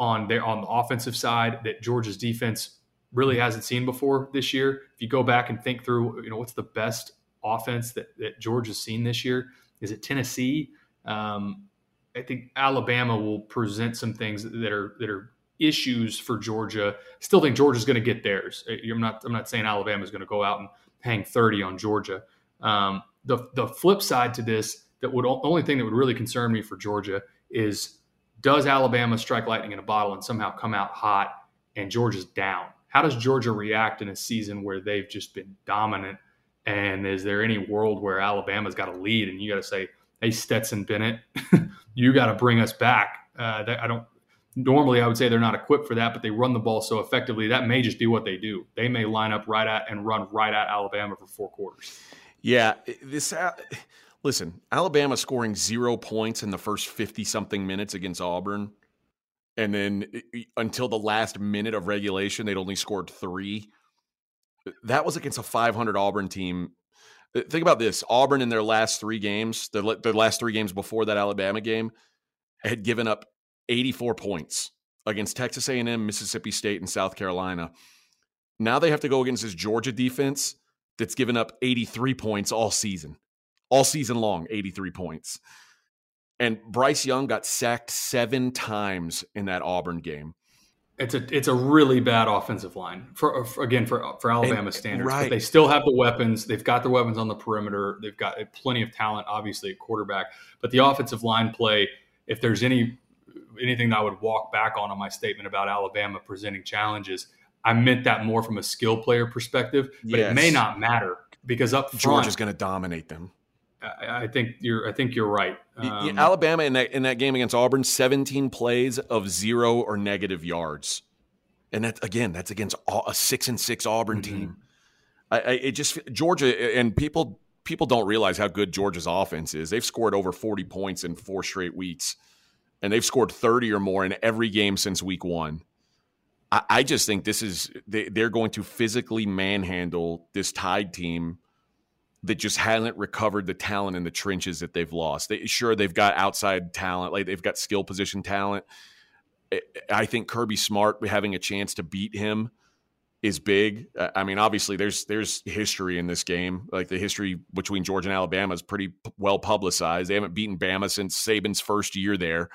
on their on the offensive side that Georgia's defense really hasn't seen before this year. If you go back and think through, you know, what's the best offense that, that Georgia's seen this year? Is it Tennessee? Um, I think Alabama will present some things that are that are issues for Georgia. Still think Georgia's going to get theirs. I'm not I'm not saying Alabama's going to go out and hang 30 on Georgia. Um, the the flip side to this, that would only thing that would really concern me for Georgia is does Alabama strike lightning in a bottle and somehow come out hot and Georgia's down? How does Georgia react in a season where they've just been dominant? And is there any world where Alabama's got a lead and you got to say, "Hey, Stetson Bennett, you got to bring us back"? Uh, I don't. Normally, I would say they're not equipped for that, but they run the ball so effectively that may just be what they do. They may line up right at and run right at Alabama for four quarters.
Yeah, this. Uh, listen, Alabama scoring zero points in the first fifty something minutes against Auburn and then until the last minute of regulation, they'd only scored three. That was against a 500 Auburn team. Think about this: Auburn in their last three games, their, their last three games before that Alabama game, had given up 84 points against Texas A&M, Mississippi State, and South Carolina. Now they have to go against this Georgia defense that's given up 83 points all season, all season long, 83 points. And Bryce Young got sacked seven times in that Auburn game.
It's a it's a really bad offensive line for, for again for for Alabama and, standards. Right. But they still have the weapons. They've got the weapons on the perimeter. They've got plenty of talent, obviously at quarterback. But the offensive line play, if there's any anything that I would walk back on on my statement about Alabama presenting challenges, I meant that more from a skill player perspective. But yes. it may not matter because up front,
Georgia's going to dominate them.
I, think you're. I think you're right.
Um, Alabama in that in that game against Auburn, 17 plays of zero or negative yards, and that again, that's against a six and six Auburn mm-hmm. team. I, I, it just Georgia and people people don't realize how good Georgia's offense is. They've scored over 40 points in four straight weeks, and they've scored 30 or more in every game since week one. I, I just think this is they, they're going to physically manhandle this Tide team that just hasn't recovered the talent in the trenches that they've lost. They, sure, they've got outside talent, like they've got skill position talent. I think Kirby Smart having a chance to beat him is big. I mean, obviously, there's there's history in this game. Like the history between Georgia and Alabama is pretty well publicized. They haven't beaten Bama since Saban's first year there,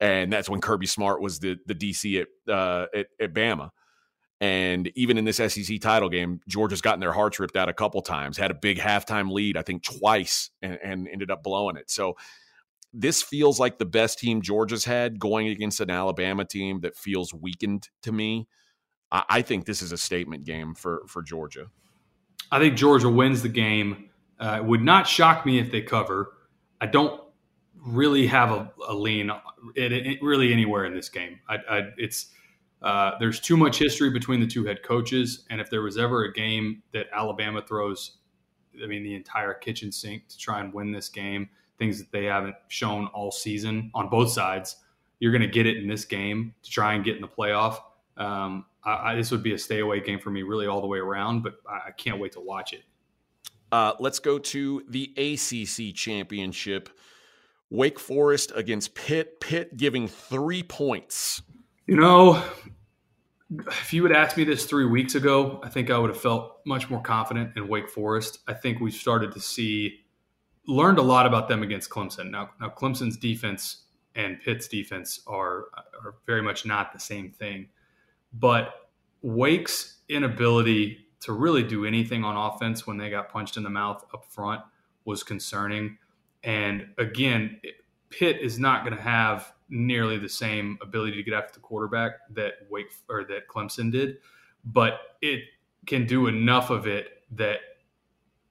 and that's when Kirby Smart was the the DC at uh, at, at Bama. And even in this SEC title game, Georgia's gotten their hearts ripped out a couple times, had a big halftime lead, I think twice, and, and ended up blowing it. So this feels like the best team Georgia's had going against an Alabama team that feels weakened to me. I, I think this is a statement game for, for Georgia.
I think Georgia wins the game. Uh, it would not shock me if they cover. I don't really have a, a lean it, it, really anywhere in this game. I, I, it's uh, there's too much history between the two head coaches, and if there was ever a game that Alabama throws, I mean, the entire kitchen sink to try and win this game, things that they haven't shown all season on both sides, you're going to get it in this game to try and get in the playoff. Um, I, I, this would be a stay away game for me, really, all the way around. But I, I can't wait to watch it.
Uh, let's go to the ACC championship. Wake Forest against Pitt. Pitt giving three points.
You know, if you had asked me this three weeks ago, I think I would have felt much more confident in Wake Forest. I think we've started to see, learned a lot about them against Clemson. Now, now Clemson's defense and Pitt's defense are are very much not the same thing, but Wake's inability to really do anything on offense when they got punched in the mouth up front was concerning. And again, Pitt is not going to have nearly the same ability to get after the quarterback that Wake or that Clemson did, but it can do enough of it that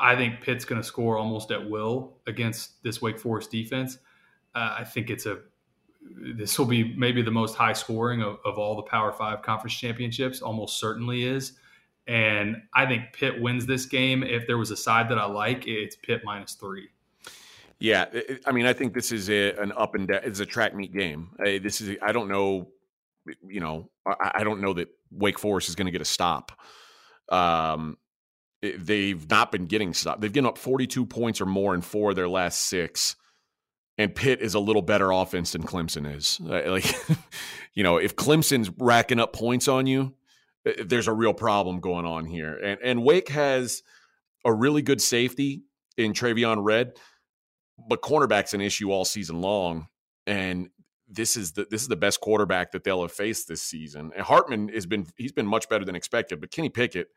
I think Pitt's going to score almost at will against this Wake Forest defense. Uh, I think it's a this will be maybe the most high scoring of, of all the Power Five conference championships. Almost certainly is. And I think Pitt wins this game. If there was a side that I like, it's Pitt minus three.
Yeah, I mean, I think this is a, an up and down. It's a track meet game. this is. I don't know. You know, I, I don't know that Wake Forest is going to get a stop. Um, they've not been getting stopped. They've given up 42 points or more in four of their last six. And Pitt is a little better offense than Clemson is. Like, you know, if Clemson's racking up points on you, there's a real problem going on here. And and Wake has a really good safety in Traveon Redd, but cornerback's an issue all season long. And this is the this is the best quarterback that they'll have faced this season. And Hartman has been he's been much better than expected, but Kenny Pickett,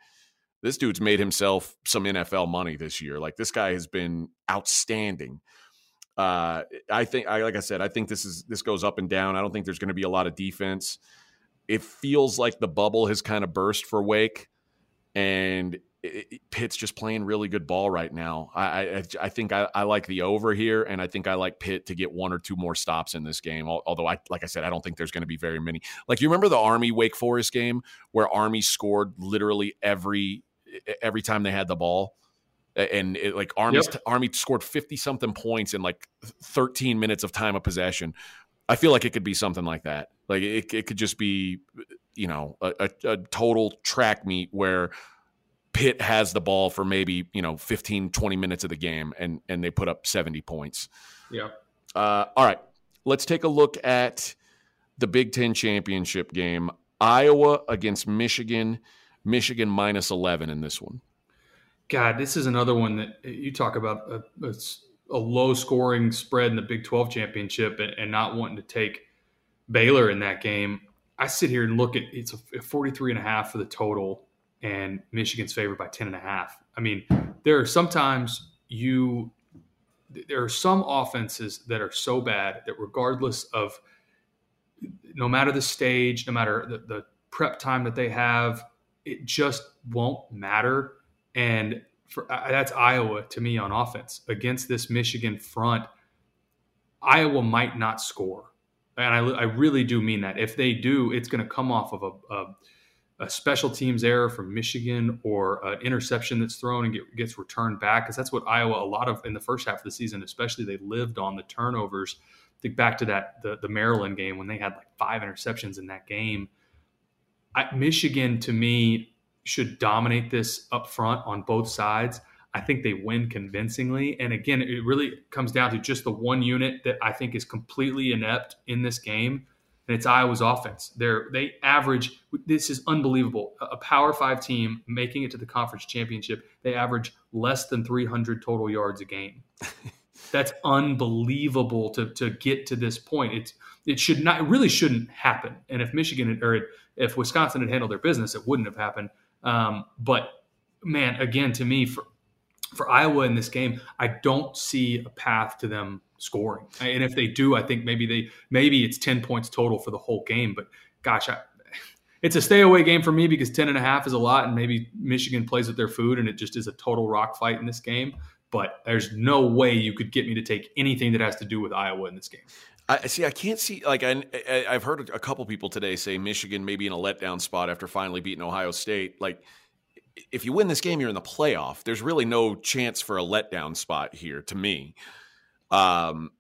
this dude's made himself some NFL money this year. Like this guy has been outstanding. Uh, I think I like I said, I think this is this goes up and down. I don't think there's going to be a lot of defense. It feels like the bubble has kind of burst for Wake, and it, Pitt's just playing really good ball right now. I I, I think I, I, like the over here, and I think I like Pitt to get one or two more stops in this game. Although I like I said, I don't think there's going to be very many. Like you remember the Army Wake Forest game where Army scored literally every every time they had the ball, and it, like Army yep. Army scored fifty something points in like thirteen minutes of time of possession. I feel like it could be something like that. Like it, it could just be, you know, a, a, a total track meet where Pitt has the ball for maybe, you know, 15, 20 minutes of the game and, and they put up 70 points.
Yeah.
Uh, all right. Let's take a look at the Big Ten championship game. Iowa against Michigan. Michigan minus 11 in this one.
God, this is another one that you talk about a, a, a low scoring spread in the Big 12 championship and, and, not wanting to take Baylor in that game. I sit here and look at it's a 43 and a half for the total and Michigan's favored by 10 and a half. I mean, there are sometimes you there are some offenses that are so bad that regardless of no matter the stage, no matter the, the prep time that they have, it just won't matter. And for, that's Iowa to me on offense against this Michigan front. Iowa might not score, and I, I really do mean that. If they do, it's going to come off of a, a a special teams error from Michigan or an interception that's thrown and get, gets returned back because that's what Iowa a lot of in the first half of the season especially they lived on the turnovers. Think back to that the, the Maryland game when they had like five interceptions in that game. I, Michigan to me should dominate this up front on both sides. I think they win convincingly. And again, it really comes down to just the one unit that I think is completely inept in this game and it's Iowa's offense. They're they average this is unbelievable. A Power 5 team making it to the conference championship, they average less than 300 total yards a game. That's unbelievable to to get to this point. It's it should not it really shouldn't happen. And if Michigan had, or if Wisconsin had handled their business, it wouldn't have happened. Um, but man, again, to me, for for Iowa in this game, I don't see a path to them scoring. And if they do, I think maybe they maybe it's 10 points total for the whole game. But gosh, I, it's a stay away game for me because 10 and a half is a lot. And maybe Michigan plays with their food and it just is a total rock fight in this game. But there's no way you could get me to take anything that has to do with Iowa in this game.
I see. I can't see. Like I, I've heard a couple people today say Michigan maybe in a letdown spot after finally beating Ohio State. Like if you win this game, you're in the playoff. There's really no chance for a letdown spot here to me. Um,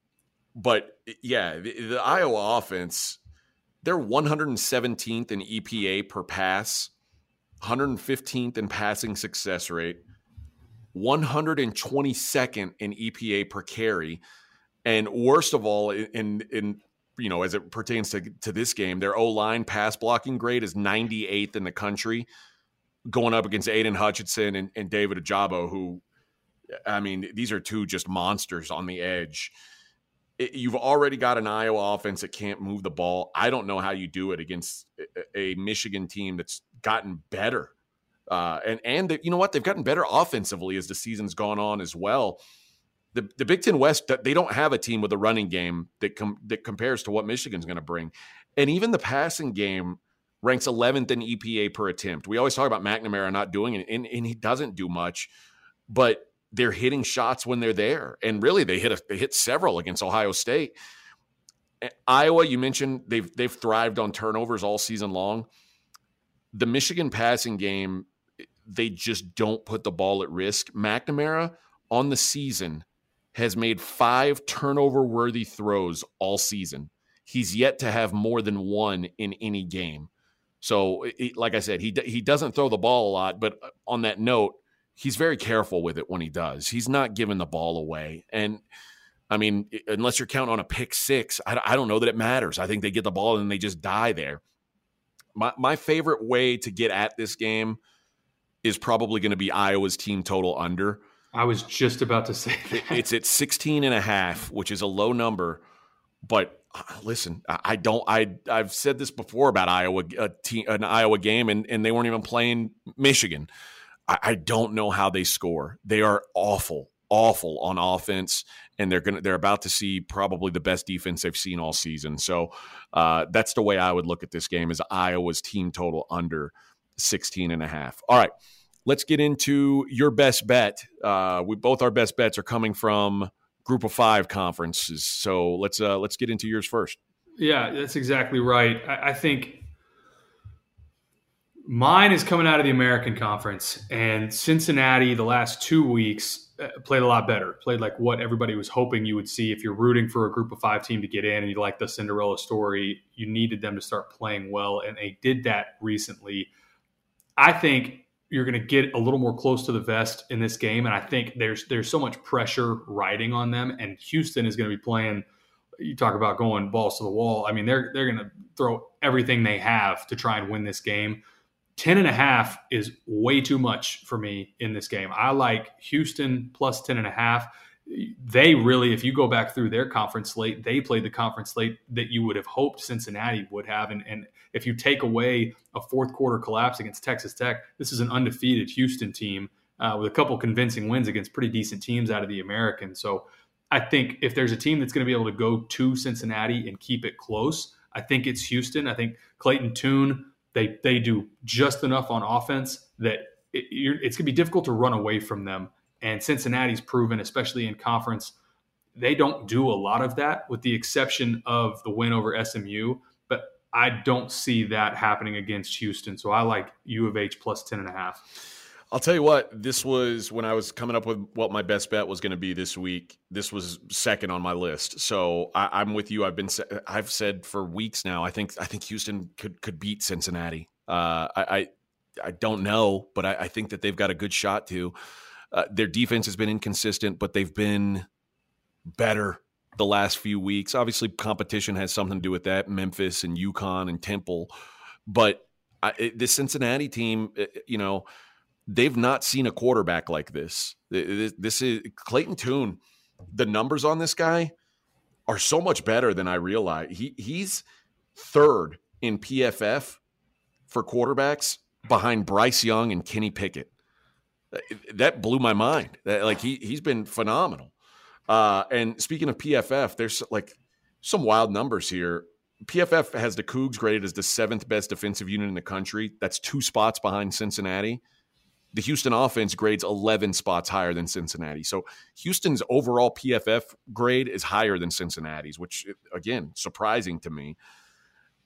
but yeah, the, the Iowa offense, they're 117th in EPA per pass, 115th in passing success rate, 122nd in EPA per carry, and worst of all, in in you know as it pertains to to this game, their O line pass blocking grade is 98th in the country, going up against Aidan Hutchinson and, and David Ojabo, who I mean, these are two just monsters on the edge. It, you've already got an Iowa offense that can't move the ball. I don't know how you do it against a, Michigan team that's gotten better. Uh, and and you know what? They've gotten better offensively as the season's gone on as well. The, the Big Ten West, they don't have a team with a running game that com- that compares to what Michigan's going to bring. And even the passing game ranks 11th in EPA per attempt. We always talk about McNamara not doing it, and, and he doesn't do much. But they're hitting shots when they're there, and really they hit a, they hit several against Ohio State. Iowa, you mentioned they've they've thrived on turnovers all season long. The Michigan passing game, they just don't put the ball at risk. McNamara on the season has made five turnover worthy throws all season. He's yet to have more than one in any game. So, like I said, he he doesn't throw the ball a lot. But uh, on that note, he's very careful with it when he does. He's not giving the ball away. And I mean, unless you're counting on a pick six, I, I don't know that it matters. I think they get the ball and they just die there. my my favorite way to get at this game is probably going to be Iowa's team total under.
I was just about to say that.
It's at 16 and a half, which is a low number, but uh, listen, I don't I I've said this before about Iowa a team, an Iowa game and and they weren't even playing Michigan. I, I don't know how they score. They are awful, awful on offense and they're gonna they're about to see probably the best defense they've seen all season. So uh, that's the way I would look at this game is Iowa's team total under 16 and a half. All right, let's get into your best bet. Uh, we both our best bets are coming from group of five conferences. So let's uh, let's get into yours first.
Yeah, that's exactly right. I, I think mine is coming out of the American Conference, and Cincinnati the last two weeks uh, played a lot better. Played like what everybody was hoping you would see. If you're rooting for a group of five team to get in and you like the Cinderella story, you needed them to start playing well, and they did that recently. I think you're going to get a little more close to the vest in this game, and I think there's there's so much pressure riding on them, and Houston is going to be playing. You talk about going balls to the wall. I mean, they're they're going to throw everything they have to try and win this game. 10 and a half is way too much for me in this game. I like Houston plus 10 and a half. They really, if you go back through their conference slate, they played the conference slate that you would have hoped Cincinnati would have. And, and if you take away a fourth quarter collapse against Texas Tech, this is an undefeated Houston team uh, with a couple convincing wins against pretty decent teams out of the American. So I think if there's a team that's going to be able to go to Cincinnati and keep it close, I think it's Houston. I think Clayton Tune they they do just enough on offense that it, it's going to be difficult to run away from them. And Cincinnati's proven, especially in conference, they don't do a lot of that, with the exception of the win over SMU. But I don't see that happening against Houston. So I like U of H plus 10 and a half.
I'll tell you what, this was when I was coming up with what my best bet was going to be this week. This was second on my list, so I, am with you. I've been I've said for weeks now. I think I think Houston could could beat Cincinnati. Uh, I, I, I don't know, but I, I, think that they've got a good shot to. Uh, their defense has been inconsistent, but they've been better the last few weeks. Obviously, competition has something to do with that. Memphis and UConn and Temple, but I, the Cincinnati team, you know they've not seen a quarterback like this. This is Clayton Tune. The numbers on this guy are so much better than I realize. He he's third in PFF for quarterbacks behind Bryce Young and Kenny Pickett. Uh, that blew my mind. That, Like he he's been phenomenal. Uh, and speaking of PFF, there's like some wild numbers here. PFF has the Cougs graded as the seventh best defensive unit in the country. That's two spots behind Cincinnati the Houston offense grades 11 spots higher than Cincinnati. So Houston's overall PFF grade is higher than Cincinnati's, which, again, surprising to me.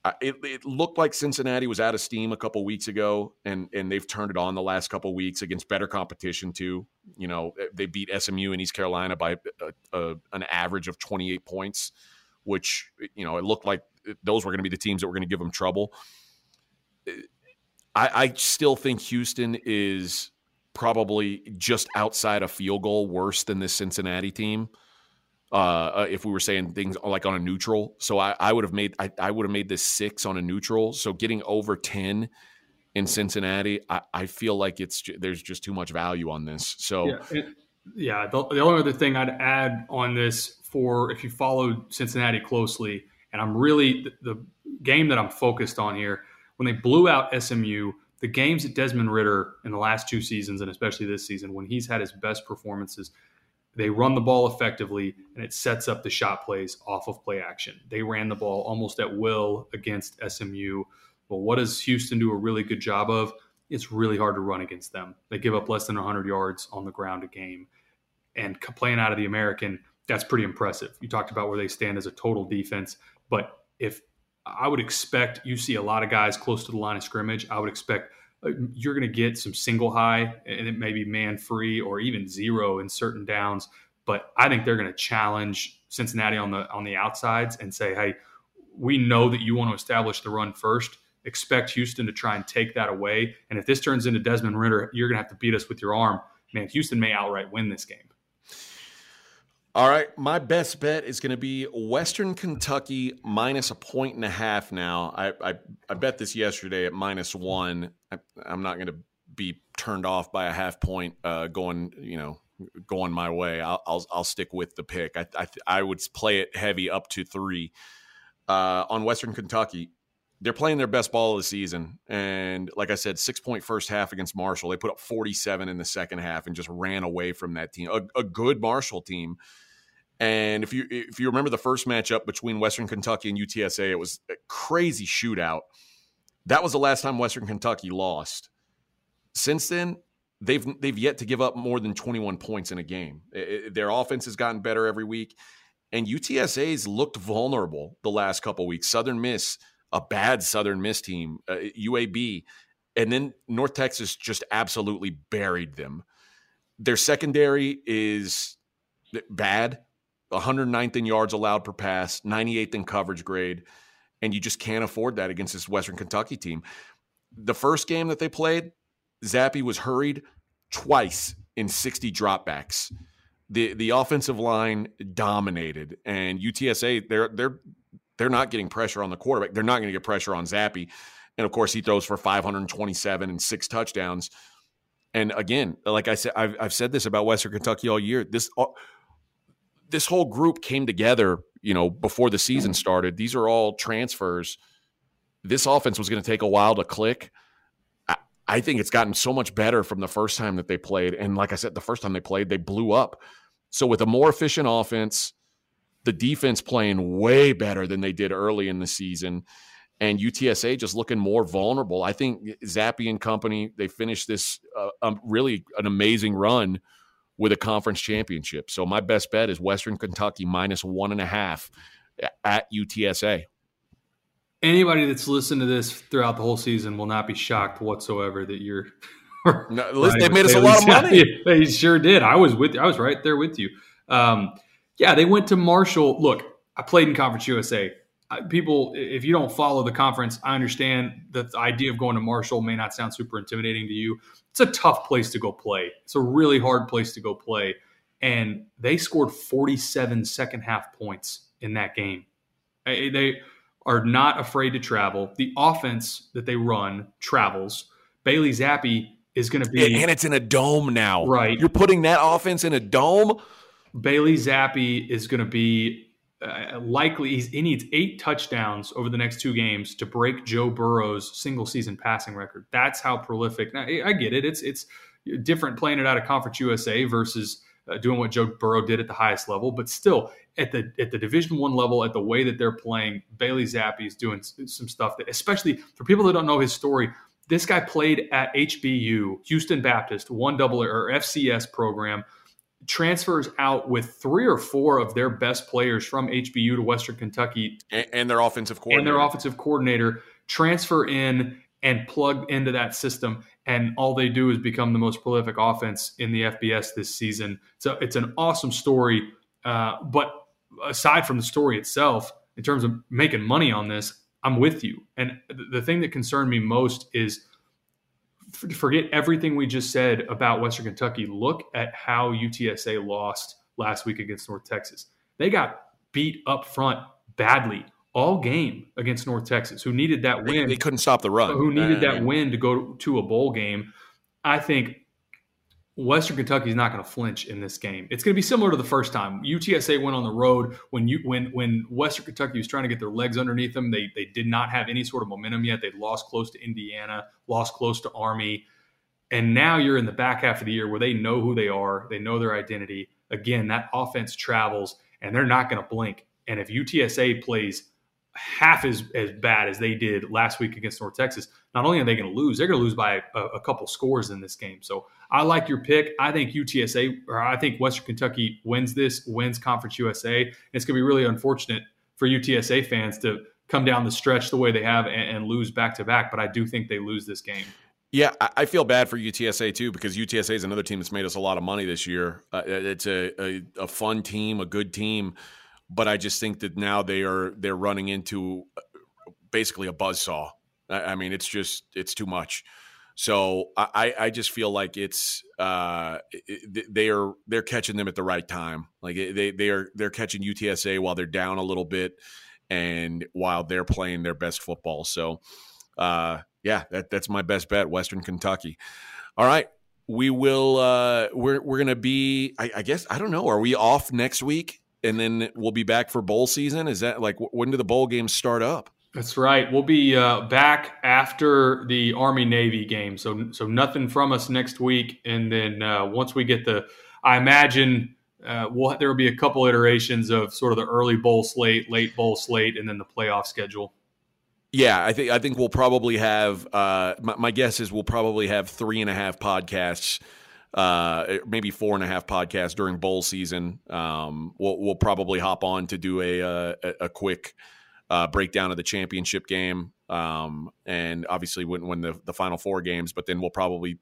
Uh, it, it, looked like Cincinnati was out of steam a couple weeks ago, and and they've turned it on the last couple weeks against better competition too. You know, they beat SMU and East Carolina by a, a, an average of 28 points, which you know it looked like those were going to be the teams that were going to give them trouble I, I still think Houston is probably just outside a field goal worse than this Cincinnati team. Uh, uh, if we were saying things like on a neutral, so I, I would have made I, I would have made this six on a neutral. So getting over ten in Cincinnati, I, I feel like it's there's just too much value on this. So
yeah, it, yeah the, the only other thing I'd add on this for if you followed Cincinnati closely, and I'm really the, the game that I'm focused on here when they blew out SMU, the games that Desmond Ridder in the last two seasons, and especially this season, when he's had his best performances, they run the ball effectively and it sets up the shot plays off of play action. They ran the ball almost at will against SMU. Well, what does Houston do a really good job of? It's really hard to run against them. They give up less than 100 yards on the ground a game. And playing out of the American, that's pretty impressive. You talked about where they stand as a total defense, but if I would expect you see a lot of guys close to the line of scrimmage. I would expect uh, you're going to get some single high and it may be man free or even zero in certain downs. But I think they're going to challenge Cincinnati on the on the outsides and say, hey, we know that you want to establish the run first. Expect Houston to try and take that away. And if this turns into Desmond Ridder, you're going to have to beat us with your arm. Man, Houston may outright win this game.
All right, my best bet is going to be Western Kentucky minus a point and a half. Now, I I, I bet this yesterday at minus one. I, am not going to be turned off by a half point uh, going, you know, going my way. I'll I'll, I'll stick with the pick. I, I I would play it heavy up to three uh, on Western Kentucky. They're playing their best ball of the season, and like I said, six point first half against Marshall. They put up 47 in the second half and just ran away from that team. A, a good Marshall team and if you if you remember the first matchup between Western Kentucky and UTSA, it was a crazy shootout. That was the last time Western Kentucky lost. Since then, they've they've yet to give up more than 21 points in a game. It, their offense has gotten better every week, and UTSA's looked vulnerable the last couple weeks. Southern Miss, a bad Southern Miss team, uh, UAB, and then North Texas just absolutely buried them. Their secondary is bad 109th in yards allowed per pass, 98th in coverage grade, and you just can't afford that against this Western Kentucky team. The first game that they played, Zappe was hurried twice in 60 dropbacks. The the offensive line dominated, and UTSA they're they're they're not getting pressure on the quarterback. They're not going to get pressure on Zappe, and of course he throws for 527 and six touchdowns. And again, like I said, I've, I've said this about Western Kentucky all year. This uh, this whole group came together, you know, before the season started. These are all transfers. This offense was going to take a while to click. I, I think it's gotten so much better from the first time that they played. And like I said, the first time they played, they blew up. So with a more efficient offense, the defense playing way better than they did early in the season, and UTSA just looking more vulnerable. I think Zappe and company they finished this uh, um, really an amazing run with a conference championship. So my best bet is Western Kentucky minus one and a half at UTSA.
Anybody that's listened to this throughout the whole season will not be shocked whatsoever that you're.
no, listen, they made us a lot of money.
They sure did. I was with. I was right there with you. Um, yeah, they went to Marshall. Look, I played in Conference USA. People, if you don't follow the conference, I understand that the idea of going to Marshall may not sound super intimidating to you it's a tough place to go play. It's a really hard place to go play. And they scored 47 second half points in that game. They are not afraid to travel. The offense that they run travels. Bailey Zappe is going to be.
And it's in a dome now.
Right.
You're putting that offense in a dome?
Bailey Zappe is going to be uh, likely he needs eight touchdowns over the next two games to break Joe Burrow's single season passing record. That's how prolific. Now, I get it. It's it's different playing it out of Conference USA versus uh, doing what Joe Burrow did at the highest level, but still at the at the Division One level, at the way that they're playing, Bailey Zappe is doing some stuff that, especially for people that don't know his story. This guy played at HBU, Houston Baptist, one double or FCS program transfers out with three or four of their best players from HBU to Western Kentucky
and, and their offensive coordinator.
And their offensive coordinator transfer in and plug into that system. And all they do is become the most prolific offense in the FBS this season. So it's an awesome story. Uh, but aside from the story itself, in terms of making money on this, I'm with you. And the thing that concerned me most is forget everything we just said about Western Kentucky. Look at how UTSA lost last week against North Texas. They got beat up front badly all game against North Texas, who needed that win.
They, they couldn't stop the run.
Who needed that win to go to a bowl game. I think Western Kentucky is not going to flinch in this game. It's going to be similar to the first time UTSA went on the road when you when when Western Kentucky was trying to get their legs underneath them. They they did not have any sort of momentum yet. They'd lost close to Indiana, lost close to Army, and now you're in the back half of the year where they know who they are, they know their identity. Again, that offense travels, and they're not going to blink. And if UTSA plays half as, as bad as they did last week against North Texas, not only are they going to lose, they're going to lose by a, a, couple scores in this game. So I like your pick. I think UTSA, or I think Western Kentucky wins this, wins Conference USA. And it's going to be really unfortunate for UTSA fans to come down the stretch the way they have and, and lose back to back. But I do think they lose this game.
Yeah, I feel bad for UTSA too because UTSA is another team that's made us a lot of money this year. Uh, it's a, a, a fun team, a good team but I just think that now they are they're running into uh, basically a buzz saw. I, I mean, it's just it's too much. So I, I just feel like it's uh, they are they're catching them at the right time. Like they they are they're catching UTSA while they're down a little bit, and while they're playing their best football. So uh, yeah, that, that's my best bet. Western Kentucky. All right, we will. Uh, we're we're gonna be. I, I guess I don't know. Are we off next week? And then we'll be back for bowl season. Is that like when do the bowl games start up?
That's right. We'll be uh, back after the Army Navy game, so so nothing from us next week. And then uh, once we get the, I imagine uh, we'll, there will be a couple iterations of sort of the early bowl slate, late bowl slate, and then the playoff schedule.
Yeah, I think I think we'll probably have. Uh, my, my, guess is we'll probably have three and a half podcasts, uh, maybe four and a half podcasts during bowl season. Um, we'll, we'll probably hop on to do a uh, a, a quick uh, breakdown of the championship game, um, and obviously wouldn't win the, the final four games. But then we'll probably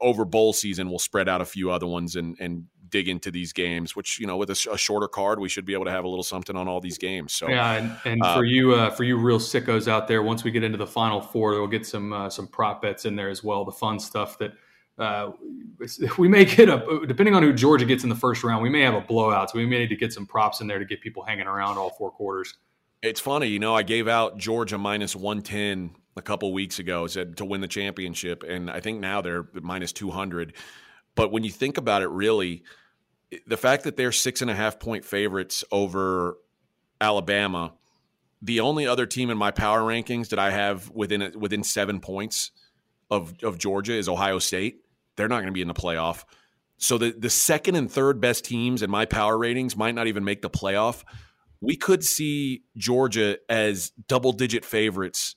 over bowl season we'll spread out a few other ones and and dig into these games. Which you know, with a, a shorter card, we should be able to have a little something on all these games. So
yeah, and, and uh, for you uh, for you real sickos out there, once we get into the final four, we'll get some uh, some prop bets in there as well. The fun stuff that. Uh, we may get a depending on who Georgia gets in the first round. We may have a blowout, so we may need to get some props in there to get people hanging around all four quarters.
It's funny, you know, I gave out Georgia minus 110 a couple weeks ago, said to win the championship, and I think now they're minus 200. But when you think about it, really, the fact that they're six and a half point favorites over Alabama, the only other team in my power rankings that I have within within seven points of of Georgia is Ohio State. They're not going to be in the playoff. So the the second and third best teams in my power ratings might not even make the playoff we could see Georgia as double digit favorites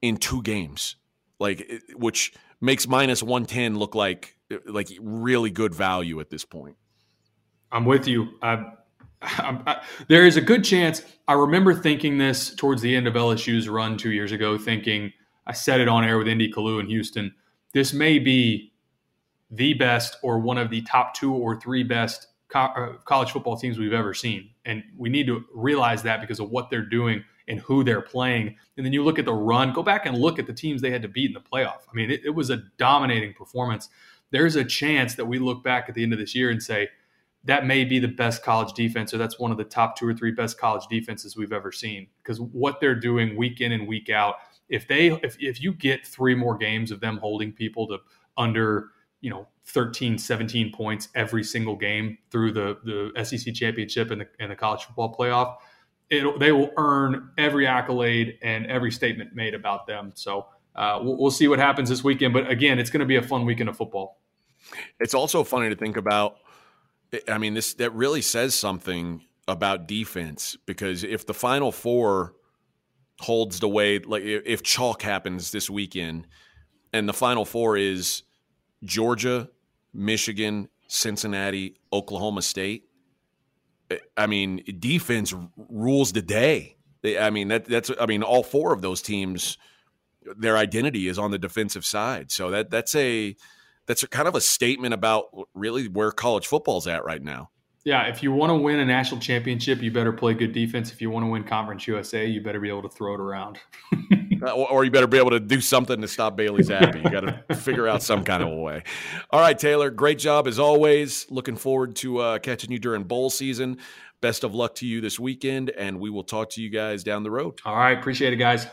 in two games, like which makes minus 110 look like like really good value at this point.
I'm with you. I, I, there is a good chance. I remember thinking this towards the end of LSU's run two years ago, thinking I said it on air with Indy Kalu in Houston. This may be the best or one of the top two or three best co- uh, college football teams we've ever seen. And we need to realize that because of what they're doing and who they're playing. And then you look at the run, go back and look at the teams they had to beat in the playoff. I mean, it, it was a dominating performance. There's a chance that we look back at the end of this year and say, that may be the best college defense, or that's one of the top two or three best college defenses we've ever seen. Because what they're doing week in and week out, if they if, if you get three more games of them holding people to under you know 13 17 points every single game through the the SEC championship and the, and the college football playoff it they will earn every accolade and every statement made about them. So uh, we'll, we'll, see what happens this weekend but again it's going to be a fun weekend of football.
It's also funny to think about i mean this that really says something about defense because if the final four holds the way like if chalk happens this weekend and the final four is Georgia, Michigan, Cincinnati, Oklahoma State. I mean, defense rules the day. I mean, that, that's I mean, all four of those teams, their identity is on the defensive side. So that that's a that's a kind of a statement about really where college football's at right now.
Yeah, if you want to win a national championship, you better play good defense. If you want to win Conference USA, you better be able to throw it around.
Uh, or you better be able to do something to stop Bailey Zappe. You got to figure out some kind of a way. All right, Taylor, great job as always. Looking forward to uh, catching you during bowl season. Best of luck to you this weekend, and we will talk to you guys down the road.
All right, appreciate it, guys.